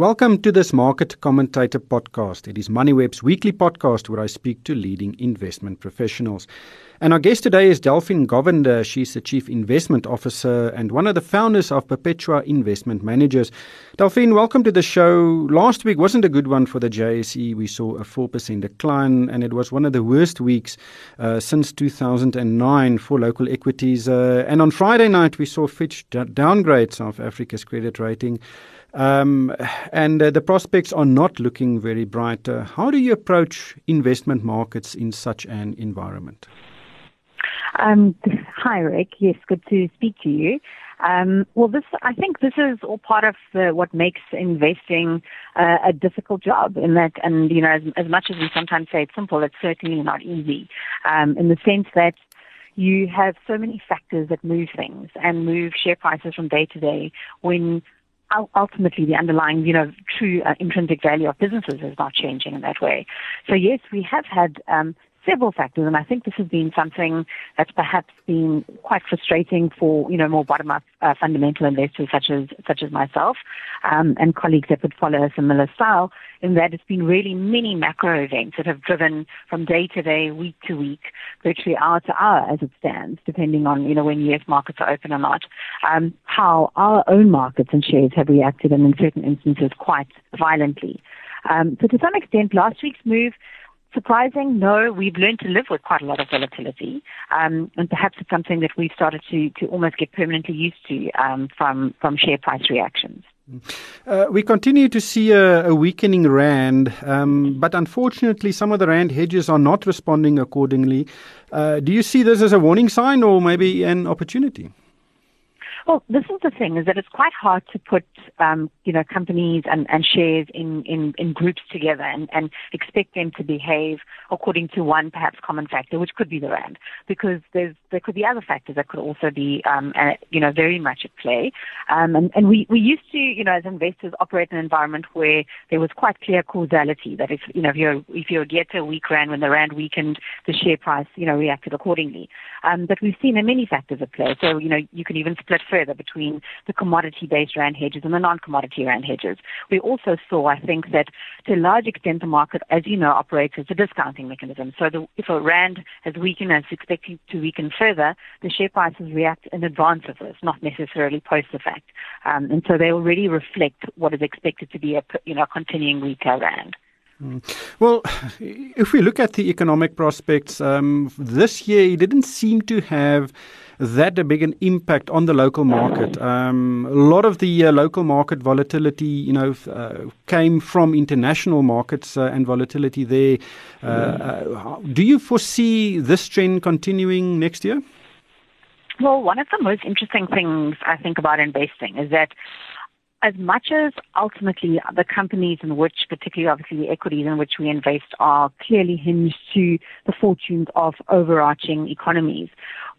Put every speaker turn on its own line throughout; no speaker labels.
Welcome to this Market Commentator podcast. It is MoneyWeb's weekly podcast where I speak to leading investment professionals. And our guest today is Delphine Govender. She's the Chief Investment Officer and one of the founders of Perpetua Investment Managers. Delphine, welcome to the show. Last week wasn't a good one for the JSE. We saw a 4% decline, and it was one of the worst weeks uh, since 2009 for local equities. Uh, and on Friday night, we saw Fitch downgrade South Africa's credit rating. Um, and uh, the prospects are not looking very bright. Uh, how do you approach investment markets in such an environment?
Um, hi, Rick. Yes, good to speak to you. Um, well, this I think this is all part of the, what makes investing uh, a difficult job. In that, and you know, as, as, much as we sometimes say it's simple, it's certainly not easy. Um, in the sense that you have so many factors that move things and move share prices from day to day when ultimately the underlying, you know, true uh, intrinsic value of businesses is not changing in that way. So yes, we have had um, several factors, and I think this has been something that's perhaps been quite frustrating for you know more bottom-up uh, fundamental investors such as such as myself um, and colleagues that would follow a similar style. In that it's been really many macro events that have driven from day to day, week to week, virtually hour to hour as it stands, depending on you know when U.S. markets are open or not, um, how our own markets and shares have reacted, and in certain instances quite violently. Um, so to some extent, last week's move surprising? No, we've learned to live with quite a lot of volatility, um, and perhaps it's something that we've started to, to almost get permanently used to um, from from share price reactions.
Uh, we continue to see a, a weakening rand, um, but unfortunately, some of the rand hedges are not responding accordingly. Uh, do you see this as a warning sign or maybe an opportunity?
Well, this is the thing: is that it's quite hard to put, um, you know, companies and, and shares in, in, in groups together and, and expect them to behave according to one perhaps common factor, which could be the rand, because there's there could be other factors that could also be, um, you know, very much at play. Um, and, and we we used to, you know, as investors, operate in an environment where there was quite clear causality that if you know if you're if you're get a weak rand when the rand weakened, the share price, you know, reacted accordingly. Um, but we've seen many factors at play. So you know, you can even split further between the commodity-based rand hedges and the non-commodity rand hedges. We also saw, I think, that to a large extent the market, as you know, operates as a discounting mechanism. So the, if a rand has weakened and is expected to weaken further, the share prices react in advance of this, not necessarily post the fact. Um, and so they already reflect what is expected to be a you know continuing weaker rand.
Mm. Well, if we look at the economic prospects, um, this year it didn't seem to have that big an impact on the local market. Um, a lot of the uh, local market volatility, you know, uh, came from international markets uh, and volatility there. Uh, uh, do you foresee this trend continuing next year?
Well, one of the most interesting things I think about investing is that as much as ultimately the companies in which, particularly obviously the equities in which we invest are clearly hinged to the fortunes of overarching economies,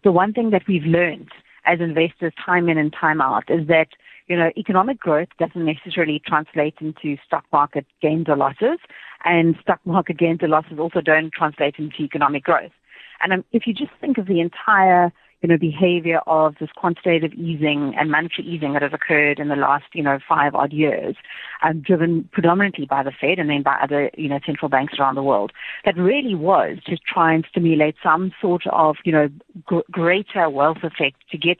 the one thing that we've learned as investors time in and time out is that, you know, economic growth doesn't necessarily translate into stock market gains or losses, and stock market gains or losses also don't translate into economic growth. And um, if you just think of the entire you know, behavior of this quantitative easing and monetary easing that has occurred in the last, you know, five odd years, um, driven predominantly by the Fed and then by other, you know, central banks around the world, that really was to try and stimulate some sort of, you know, g- greater wealth effect to get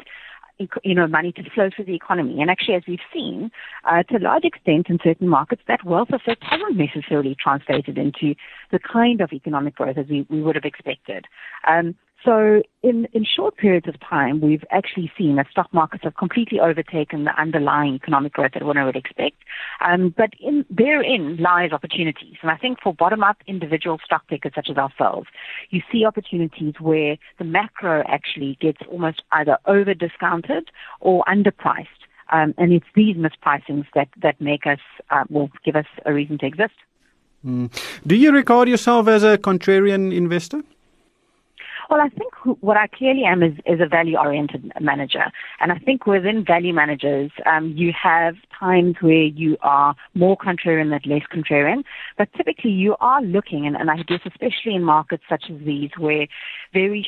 you know, money to flow through the economy. And actually, as we've seen, uh, to a large extent in certain markets, that wealth effect hasn't necessarily translated into the kind of economic growth as we, we would have expected. Um, so in, in short periods of time, we've actually seen that stock markets have completely overtaken the underlying economic growth that one would expect. Um, but in, therein lies opportunities. And I think for bottom-up individual stock pickers such as ourselves, you see opportunities where the macro actually gets almost either over-discounted or underpriced. Um, and it's these mispricings that, that make us, uh, will give us a reason to exist.
Mm. Do you regard yourself as a contrarian investor?
Well, I think what I clearly am is, is a value oriented manager. And I think within value managers, um, you have times where you are more contrarian than less contrarian. But typically you are looking, and, and I guess especially in markets such as these where very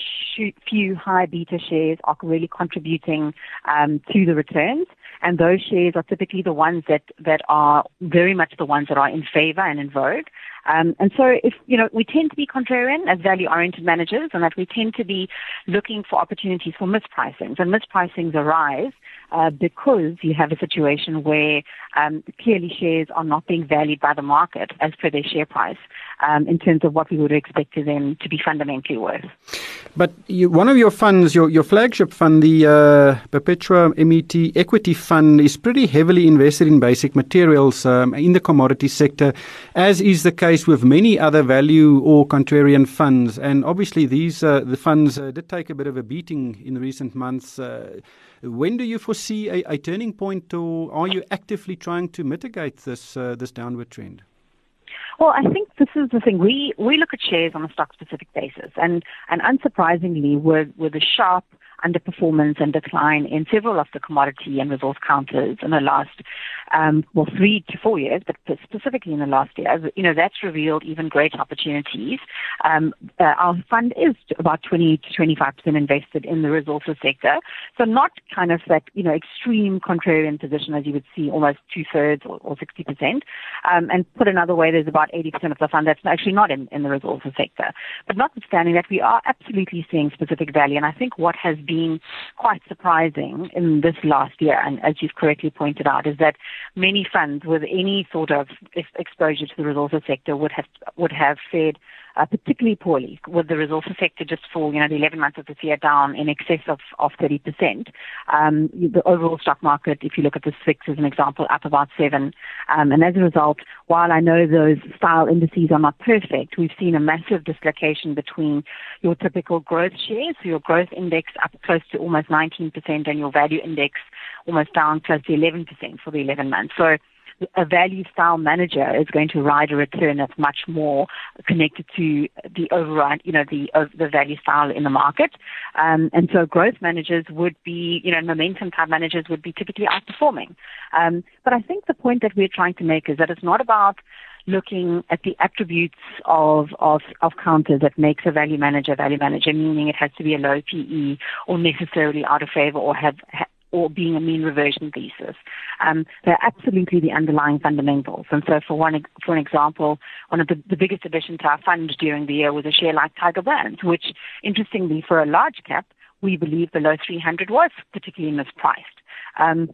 few high beta shares are really contributing um, to the returns. and those shares are typically the ones that, that are very much the ones that are in favor and in vogue. Um, and so if, you know, we tend to be contrarian as value-oriented managers and that we tend to be looking for opportunities for mispricings. And mispricings arise uh, because you have a situation where um, clearly shares are not being valued by the market as per their share price um, in terms of what we would expect them to be fundamentally worth.
But you, one of your funds, your, your flagship fund, the uh, Perpetua MET Equity Fund, is pretty heavily invested in basic materials um, in the commodity sector, as is the case with many other value or contrarian funds. And obviously, these uh, the funds uh, did take a bit of a beating in recent months. Uh, when do you foresee a, a, turning point, or are you actively trying to mitigate this uh, this downward trend?
Well, I think this is the thing. We we look at shares on a stock specific basis, and and unsurprisingly, with with a sharp underperformance and decline in several of the commodity and resource counters in the last um, well, three to four years, but specifically in the last year, you know, that's revealed even great opportunities. Um, uh, our fund is about 20 to 25% invested in the resources sector. So not kind of that, you know, extreme contrarian position as you would see almost two thirds or, or 60%. Um, and put another way, there's about 80% of the fund that's actually not in, in the resources sector. But notwithstanding that, we are absolutely seeing specific value. And I think what has been quite surprising in this last year, and as you've correctly pointed out, is that many funds with any sort of exposure to the resources sector would have would have fared uh, particularly poorly, with the resources sector just for you know the 11 months of this year down in excess of of 30 percent. Um, the overall stock market, if you look at the SWIX as an example, up about seven. Um, and as a result, while I know those style indices are not perfect, we've seen a massive dislocation between your typical growth shares, so your growth index up close to almost 19 percent, and your value index almost down close to 11% for the 11 months. So a value style manager is going to ride a return that's much more connected to the override, you know, the uh, the value style in the market. Um, and so growth managers would be, you know, momentum type managers would be typically outperforming. Um, but I think the point that we're trying to make is that it's not about looking at the attributes of, of, of counters that makes a value manager value manager, meaning it has to be a low PE or necessarily out of favor or have, or being a mean reversion thesis. Um, they're absolutely the underlying fundamentals. And so for one, for an example, one of the, the biggest additions to our fund during the year was a share like Tiger Brands, which interestingly for a large cap, we believe below 300 was particularly mispriced. Um,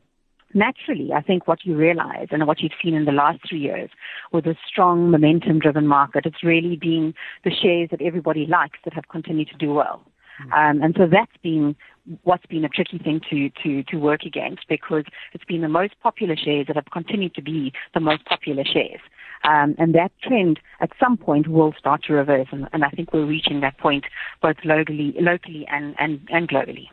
naturally, I think what you realize and what you've seen in the last three years with a strong momentum driven market, it's really been the shares that everybody likes that have continued to do well. Hmm. Um, and so that's been what's been a tricky thing to, to, to work against because it's been the most popular shares that have continued to be the most popular shares. Um, and that trend at some point will start to reverse. And, and I think we're reaching that point both locally, locally and, and, and globally.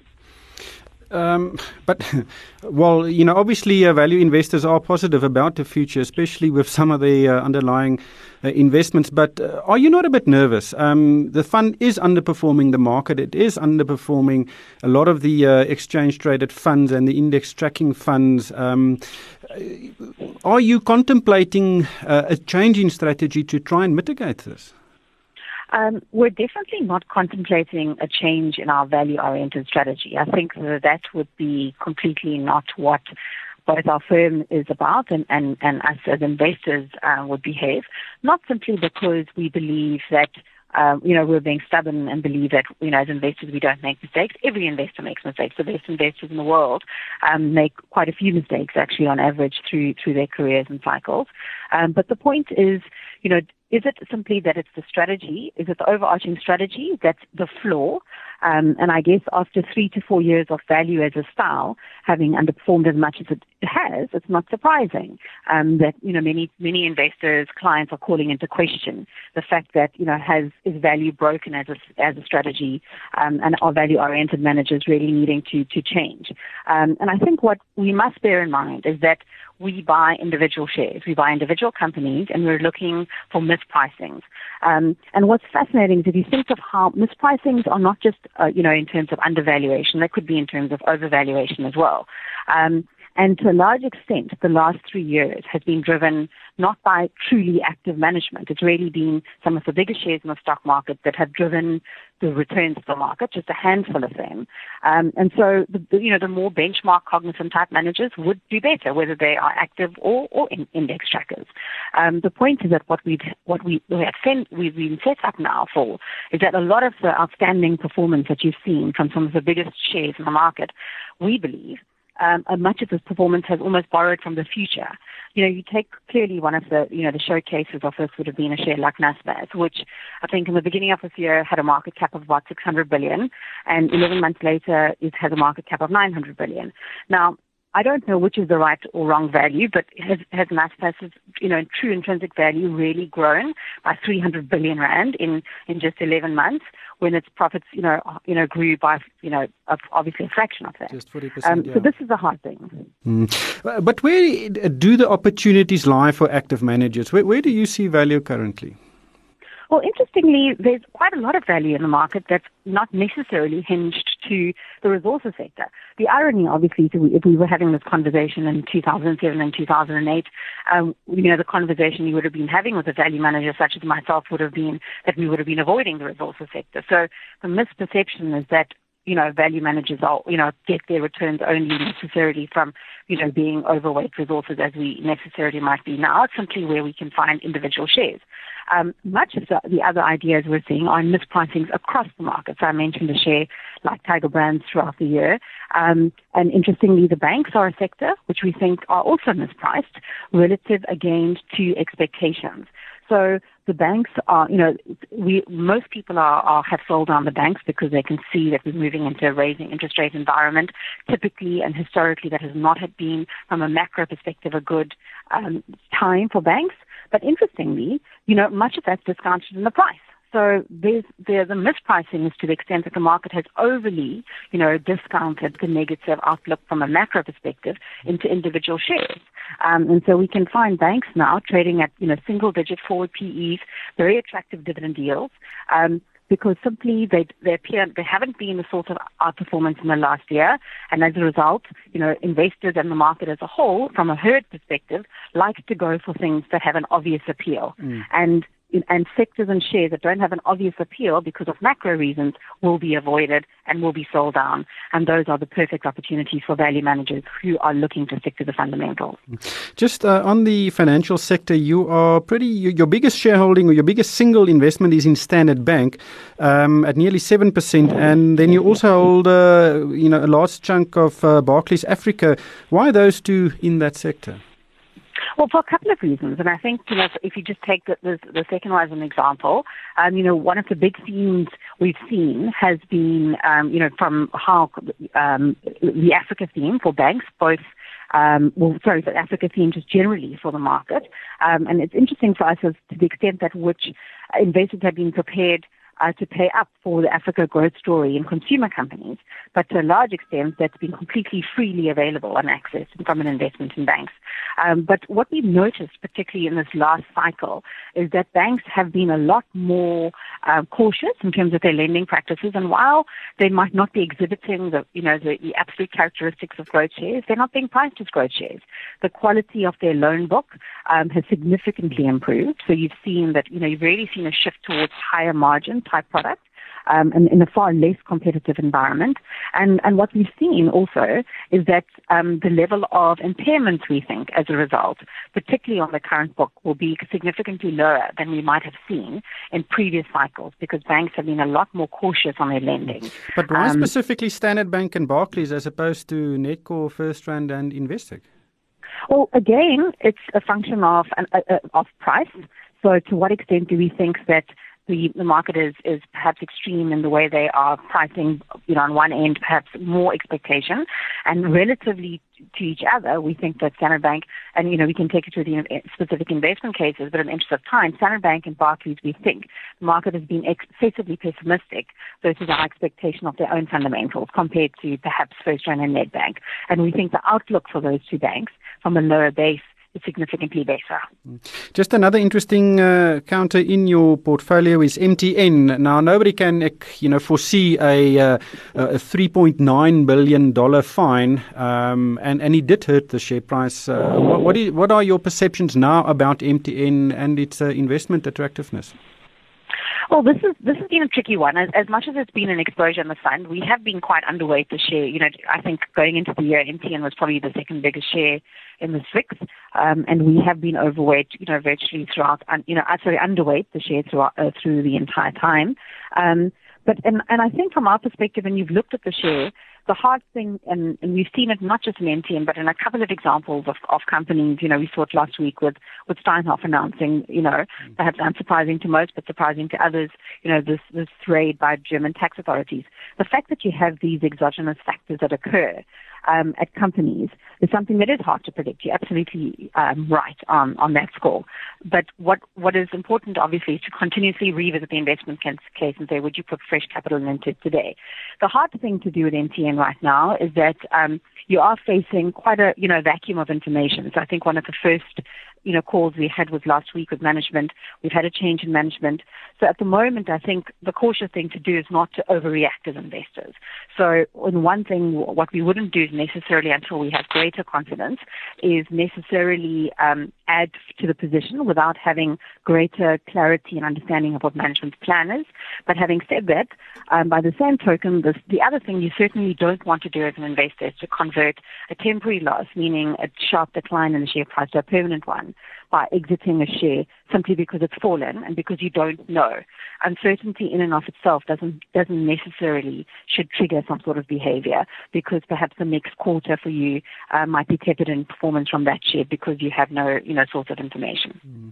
Um, but, well, you know, obviously, uh, value investors are positive about the future, especially with some of the uh, underlying uh, investments. But uh, are you not a bit nervous? Um, the fund is underperforming the market. It is underperforming a lot of the uh, exchange traded funds and the index tracking funds. Um, uh, are you contemplating a change in strategy to try and mitigate this?
Um, we're definitely not contemplating a change in our value-oriented strategy. I think that, that would be completely not what both our firm is about and, and, and us as investors uh, would behave. Not simply because we believe that um, you know, we're being stubborn and believe that, you know, as investors, we don't make mistakes. Every investor makes mistakes. The best investors in the world um, make quite a few mistakes, actually, on average, through through their careers and cycles. Um, but the point is, you know, is it simply that it's the strategy? Is it the overarching strategy that's the flaw? Um, and I guess after three to four years of value as a style, having underperformed as much as it has, it's not surprising um, that you know many many investors, clients are calling into question the fact that you know has is value broken as a as a strategy, um, and are value oriented managers really needing to to change? Um, and I think what we must bear in mind is that we buy individual shares, we buy individual companies, and we're looking for mispricings. Um, and what's fascinating is if you think of how mispricings are not just, uh, you know, in terms of undervaluation, they could be in terms of overvaluation as well. Um, And to a large extent, the last three years has been driven not by truly active management. It's really been some of the biggest shares in the stock market that have driven the returns to the market, just a handful of them. Um, and so, the, you know, the more benchmark cognizant type managers would do better, whether they are active or, or in index trackers. Um, the point is that what we've, what we, we have sent, we've been set up now for is that a lot of the outstanding performance that you've seen from some of the biggest shares in the market, we believe um, much of this performance has almost borrowed from the future. You know, you take clearly one of the, you know, the showcases of this would have been a share like Naspers, which I think in the beginning of this year had a market cap of about 600 billion, and 11 months later it has a market cap of 900 billion. Now, I don't know which is the right or wrong value, but has, has Naspers, you know, true intrinsic value really grown by 300 billion rand in, in just 11 months when its profits, you know, you know, grew by, you know, obviously a fraction of that.
Just 40%. Um,
yeah. So this is a hard thing.
Mm. But where do the opportunities lie for active managers? Where, where do you see value currently?
Well, interestingly, there's quite a lot of value in the market that's not necessarily hinged to the resources sector. The irony, obviously, if we were having this conversation in 2007 and 2008, um, you know, the conversation you would have been having with a value manager such as myself would have been that we would have been avoiding the resources sector. So the misperception is that you know, value managers are, you know, get their returns only necessarily from, you know, being overweight resources as we necessarily might be now. It's simply where we can find individual shares. Um, much of the, the, other ideas we're seeing are mispricings across the market. So I mentioned a share like Tiger Brands throughout the year. Um, and interestingly, the banks are a sector which we think are also mispriced relative again to expectations. So the banks are, you know, we most people are, are have sold on the banks because they can see that we're moving into a raising interest rate environment. Typically and historically, that has not had been, from a macro perspective, a good um, time for banks. But interestingly, you know, much of that's discounted in the price. So there's, there's a mispricing to the extent that the market has overly, you know, discounted the negative outlook from a macro perspective into individual shares. Um, and so we can find banks now trading at, you know, single digit forward PEs, very attractive dividend yields. Um, because simply they they appear they haven't been the sort of outperformance in the last year, and as a result, you know, investors and the market as a whole, from a herd perspective, like to go for things that have an obvious appeal. Mm. And and sectors and shares that don't have an obvious appeal because of macro reasons will be avoided and will be sold down. And those are the perfect opportunities for value managers who are looking to stick to the fundamentals.
Just uh, on the financial sector, you are pretty, your biggest shareholding or your biggest single investment is in Standard Bank um, at nearly 7%. And then you also hold uh, you know, a large chunk of uh, Barclays Africa. Why those two in that sector?
Well, for a couple of reasons, and I think you know if you just take the, the, the second one as an example, um, you know one of the big themes we've seen has been um, you know from how um, the Africa theme for banks, both um, well, sorry, the Africa theme just generally for the market. Um, and it's interesting for us as to the extent that which investors have been prepared uh, to pay up for the Africa growth story in consumer companies, but to a large extent that's been completely freely available and accessed from an investment in banks. Um, but what we've noticed, particularly in this last cycle, is that banks have been a lot more uh, cautious in terms of their lending practices. And while they might not be exhibiting the, you know, the, the absolute characteristics of growth shares, they're not being priced as growth shares. The quality of their loan book um, has significantly improved. So you've seen that, you know, you've really seen a shift towards higher margin type product um, in, in, a far less competitive environment. And, and what we've seen also is that um, the level of impairments we think as a result, particularly on the current book, will be significantly lower than we might have seen in previous cycles because banks have been a lot more cautious on their lending.
But why um, specifically Standard Bank and Barclays as opposed to Nedcor, FirstRand and Investec?
Well, again, it's a function of, uh, uh, of price. So to what extent do we think that the, the market is, is perhaps extreme in the way they are pricing, you know, on one end, perhaps more expectation. And relatively to each other, we think that Standard Bank, and, you know, we can take it to the uh, specific investment cases, but in the interest of time, Standard Bank and Barclays, we think the market has been excessively pessimistic versus our expectation of their own fundamentals compared to perhaps FirstRand and Nedbank. And we think the outlook for those two banks from a lower base significantly better.
Just another interesting uh, counter in your portfolio is MTN. Now, nobody can, you know, foresee a, uh, a $3.9 billion fine, um, and, and it did hurt the share price. Uh, what, what, is, what are your perceptions now about MTN and its uh, investment attractiveness?
Well, this is this has been a tricky one. As, as much as it's been an exposure in the fund, we have been quite underweight the share. You know, I think going into the year, MTN was probably the second biggest share in the six, um, and we have been overweight. You know, virtually throughout. You know, sorry, underweight the share throughout uh, through the entire time. Um, but and and I think from our perspective, and you've looked at the share, the hard thing, and, and we've seen it not just in MTN, but in a couple of examples of, of companies, you know, we saw it last week with, with Steinhoff announcing, you know, perhaps unsurprising to most, but surprising to others, you know, this, this raid by German tax authorities. The fact that you have these exogenous factors that occur um, at companies is something that is hard to predict. You're absolutely um, right on, on that score. But what, what is important, obviously, is to continuously revisit the investment case and say, would you put fresh capital into it today? The hard thing to do with MTN right now is that um, you are facing quite a you know vacuum of information. So I think one of the first you know, calls we had was last week with management. We've had a change in management. So at the moment, I think the cautious thing to do is not to overreact as investors. So in one thing, what we wouldn't do necessarily until we have greater confidence is necessarily um, add to the position without having greater clarity and understanding of what management's plan is. But having said that, um, by the same token, this, the other thing you certainly don't want to do as an investor is to convert a temporary loss, meaning a sharp decline in the share price, to a permanent one by exiting a share simply because it's fallen and because you don't know. Uncertainty in and of itself doesn't doesn't necessarily should trigger some sort of behavior because perhaps the next quarter for you uh, might be tepid in performance from that share because you have no you know source of information.
Mm.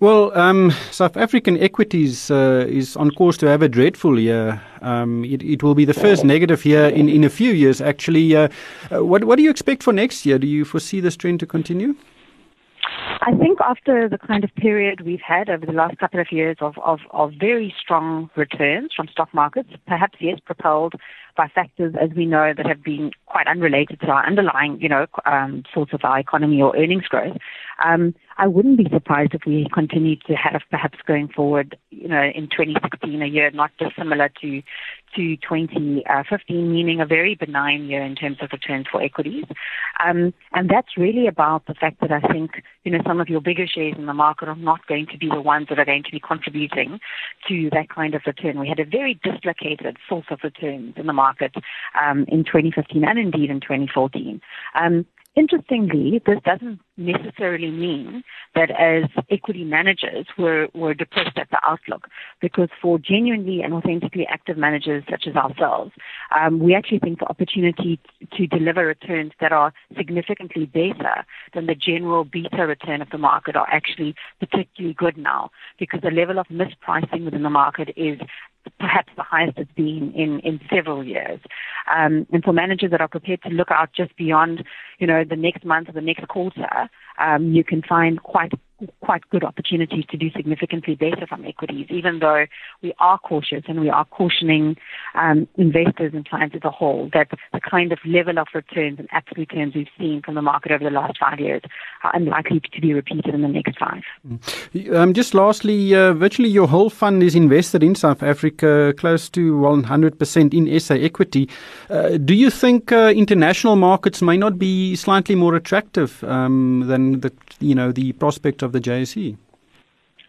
Well, um, South African equities uh, is on course to have a dreadful year. Um, it, it, will be the first negative year in, in a few years. Actually, uh, uh what what do you expect for next year? Do you foresee this trend to continue?
I think after the kind of period we've had over the last couple of years of, of, of very strong returns from stock markets, perhaps yes, propelled by factors, as we know, that have been quite unrelated to our underlying, you know, um, of our economy or earnings growth. Um, I wouldn't be surprised if we continue to have perhaps going forward, you know, in 2016 a year not dissimilar to to 2015, meaning a very benign year in terms of returns for equities. Um, and that's really about the fact that I think, you know, some of your bigger shares in the market are not going to be the ones that are going to be contributing to that kind of return. We had a very dislocated source of returns in the market um, in 2015 and indeed in 2014. Um, Interestingly, this doesn't necessarily mean that as equity managers we're, we're depressed at the outlook because for genuinely and authentically active managers such as ourselves, um, we actually think the opportunity to deliver returns that are significantly better than the general beta return of the market are actually particularly good now because the level of mispricing within the market is perhaps the highest it's been in, in several years. Um, and for managers that are prepared to look out just beyond, you know, the next month or the next quarter, um, you can find quite quite good opportunities to do significantly better from equities, even though we are cautious and we are cautioning um, investors and clients as a whole that the kind of level of returns and absolute returns we've seen from the market over the last five years are unlikely to be repeated in the next five.
Mm. Um, just lastly, uh, virtually your whole fund is invested in South Africa, close to 100% in SA equity. Uh, do you think uh, international markets may not be slightly more attractive um, than the you know the prospect of the JSE?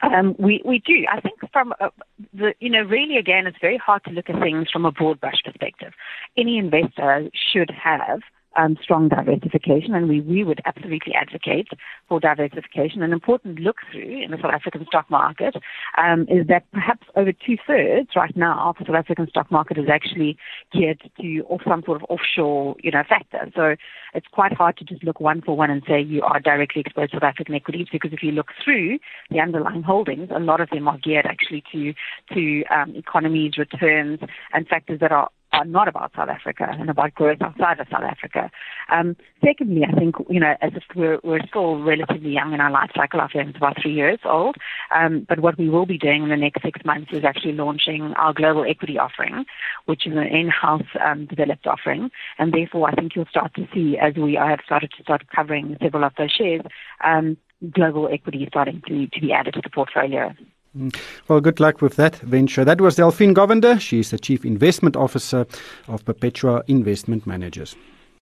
Um, we we do. I think from uh, the you know really again, it's very hard to look at things from a broad brush perspective. Any investor should have um, strong diversification, and we, we would absolutely advocate for diversification. An important look through in the South African stock market um, is that perhaps over two thirds right now of the South African stock market is actually geared to off some sort of offshore, you know, factor. So it's quite hard to just look one for one and say you are directly exposed to South African equities because if you look through the underlying holdings, a lot of them are geared actually to to um, economies, returns, and factors that are are not about South Africa and about growth outside of South Africa. Um, secondly, I think, you know, as if we're, we're still relatively young in our life cycle, our firm is about three years old, um, but what we will be doing in the next six months is actually launching our global equity offering, which is an in-house um, developed offering, and therefore I think you'll start to see, as we have started to start covering several of those shares, um, global equity starting to, to be added to the portfolio.
Mm. Well, good luck with that venture. That was Delphine Govender. She is the Chief Investment Officer of Perpetua Investment Managers.